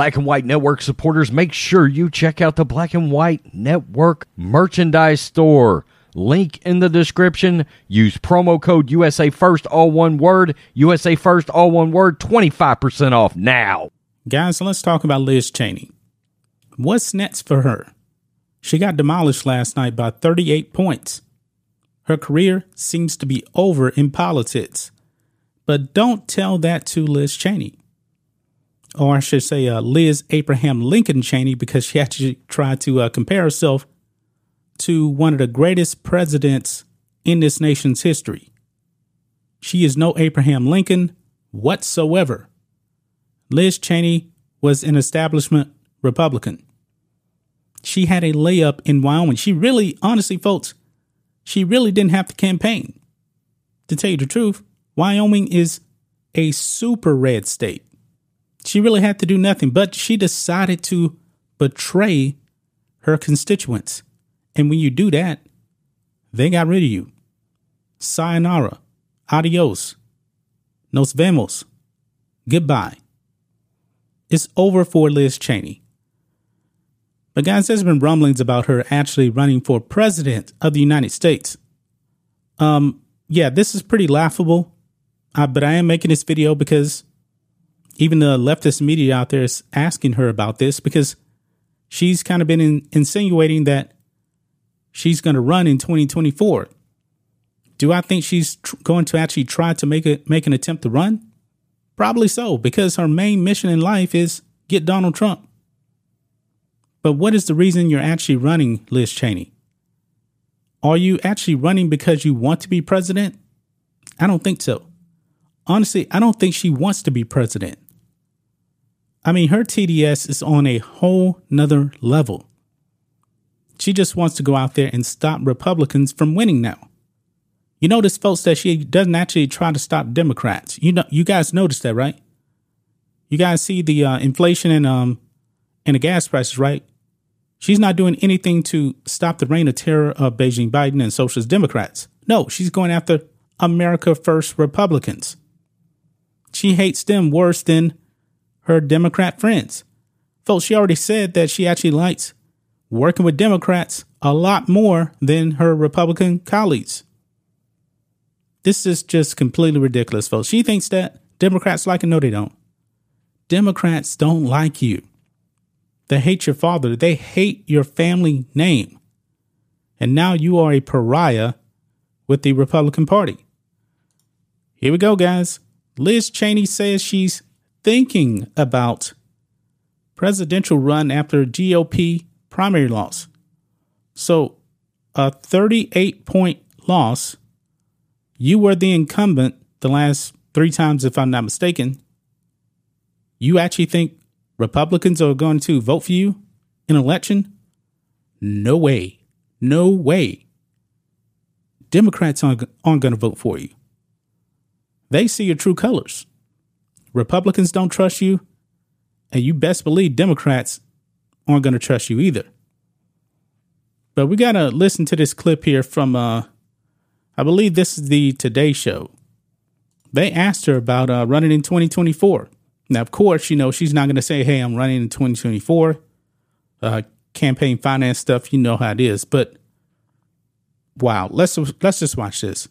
Black and White Network supporters, make sure you check out the Black and White Network merchandise store. Link in the description. Use promo code USA First, all one word. USA First, all one word. 25% off now. Guys, let's talk about Liz Cheney. What's next for her? She got demolished last night by 38 points. Her career seems to be over in politics. But don't tell that to Liz Cheney or I should say, uh, Liz Abraham Lincoln Cheney, because she actually tried to uh, compare herself to one of the greatest presidents in this nation's history. She is no Abraham Lincoln whatsoever. Liz Cheney was an establishment Republican. She had a layup in Wyoming. She really, honestly, folks, she really didn't have to campaign. To tell you the truth, Wyoming is a super red state. She really had to do nothing, but she decided to betray her constituents. And when you do that, they got rid of you. Sayonara. Adios. Nos vemos. Goodbye. It's over for Liz Cheney. But guys, there's been rumblings about her actually running for president of the United States. Um, yeah, this is pretty laughable. Uh, but I am making this video because even the leftist media out there is asking her about this because she's kind of been in, insinuating that she's going to run in 2024. Do I think she's tr- going to actually try to make a make an attempt to run? Probably so, because her main mission in life is get Donald Trump. But what is the reason you're actually running, Liz Cheney? Are you actually running because you want to be president? I don't think so. Honestly, I don't think she wants to be president. I mean, her TDS is on a whole nother level. She just wants to go out there and stop Republicans from winning now. You notice, folks, that she doesn't actually try to stop Democrats. You know, you guys noticed that, right? You guys see the uh, inflation and um and the gas prices, right? She's not doing anything to stop the reign of terror of Beijing Biden and socialist Democrats. No, she's going after America First Republicans. She hates them worse than her Democrat friends. Folks, she already said that she actually likes working with Democrats a lot more than her Republican colleagues. This is just completely ridiculous, folks. She thinks that Democrats like her. No, they don't. Democrats don't like you. They hate your father. They hate your family name. And now you are a pariah with the Republican Party. Here we go, guys. Liz Cheney says she's thinking about presidential run after GOP primary loss. So, a 38 point loss. You were the incumbent the last three times, if I'm not mistaken. You actually think Republicans are going to vote for you in election? No way. No way. Democrats aren't, aren't going to vote for you. They see your true colors. Republicans don't trust you, and you best believe Democrats aren't going to trust you either. But we got to listen to this clip here from, uh, I believe this is the Today Show. They asked her about uh, running in 2024. Now, of course, you know, she's not going to say, hey, I'm running in 2024. Uh, campaign finance stuff, you know how it is. But wow, let's let's just watch this.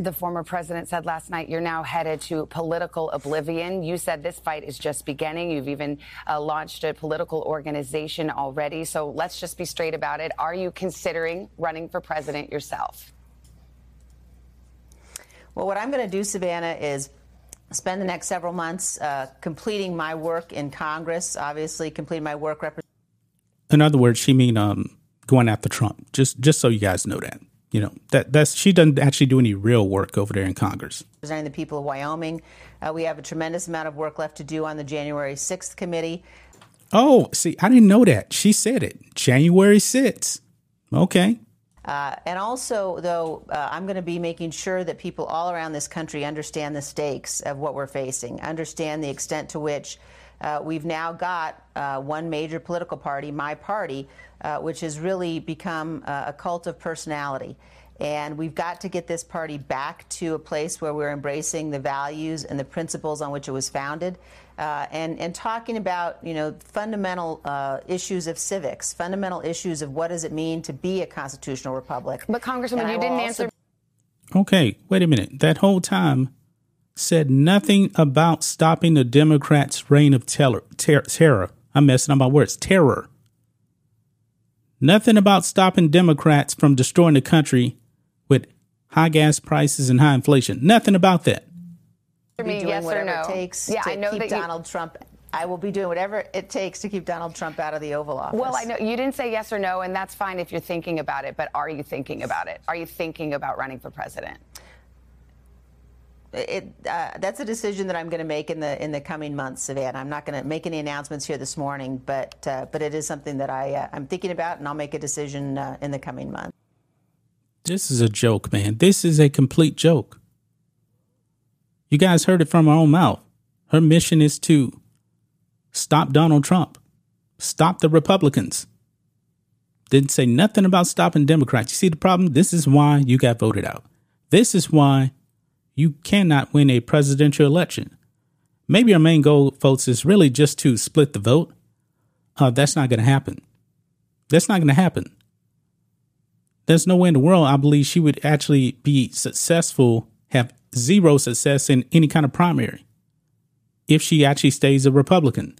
The former president said last night you're now headed to political oblivion. You said this fight is just beginning. You've even uh, launched a political organization already. So let's just be straight about it. Are you considering running for president yourself? Well, what I'm going to do, Savannah, is spend the next several months uh, completing my work in Congress, obviously completing my work. in other words, she mean um, going after Trump. Just just so you guys know that. You know that that's she doesn't actually do any real work over there in Congress. Representing the people of Wyoming, uh, we have a tremendous amount of work left to do on the January 6th committee. Oh, see, I didn't know that. She said it. January 6th. Okay. Uh, and also, though, uh, I'm going to be making sure that people all around this country understand the stakes of what we're facing, understand the extent to which uh, we've now got uh, one major political party, my party, uh, which has really become uh, a cult of personality. And we've got to get this party back to a place where we're embracing the values and the principles on which it was founded. Uh, and, and talking about you know fundamental uh, issues of civics, fundamental issues of what does it mean to be a constitutional republic. But Congresswoman, and you didn't answer. Okay, wait a minute. That whole time said nothing about stopping the Democrats' reign of terror. Ter- terror. I'm messing up my words. Terror. Nothing about stopping Democrats from destroying the country with high gas prices and high inflation. Nothing about that. For me, yes or no? It takes yeah, to I know keep that Donald you... Trump. I will be doing whatever it takes to keep Donald Trump out of the Oval Office. Well, I know you didn't say yes or no, and that's fine if you're thinking about it. But are you thinking about it? Are you thinking about running for president? It, uh, that's a decision that I'm going to make in the in the coming months, Savannah. I'm not going to make any announcements here this morning, but uh, but it is something that I uh, I'm thinking about, and I'll make a decision uh, in the coming months. This is a joke, man. This is a complete joke. You guys heard it from her own mouth. Her mission is to stop Donald Trump, stop the Republicans. Didn't say nothing about stopping Democrats. You see the problem? This is why you got voted out. This is why you cannot win a presidential election. Maybe our main goal, folks, is really just to split the vote. Uh, that's not going to happen. That's not going to happen. There's no way in the world I believe she would actually be successful, have zero success in any kind of primary if she actually stays a Republican.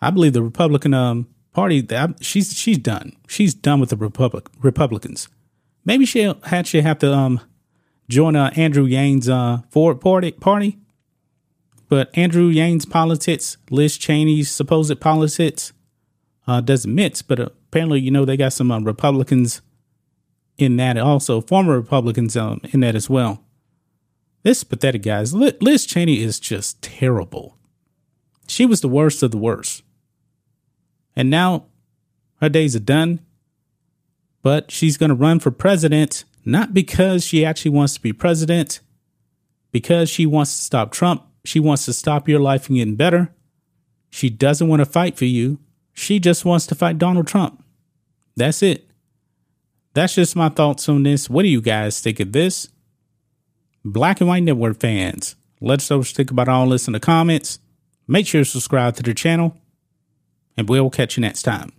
I believe the Republican um, Party that she's she's done. She's done with the Republic Republicans. Maybe she'll actually have to um, join uh, Andrew Yang's uh, Forward party party. But Andrew Yang's politics, Liz Cheney's supposed politics, uh, doesn't mix. But apparently, you know, they got some uh, Republicans in that also, former Republicans um, in that as well. This pathetic, guys. Liz Cheney is just terrible. She was the worst of the worst. And now her days are done. But she's going to run for president, not because she actually wants to be president, because she wants to stop Trump. She wants to stop your life from getting better. She doesn't want to fight for you. She just wants to fight Donald Trump. That's it. That's just my thoughts on this. What do you guys think of this? Black and White Network fans, let's know what you think about all this in the comments. Make sure to subscribe to the channel, and we'll catch you next time.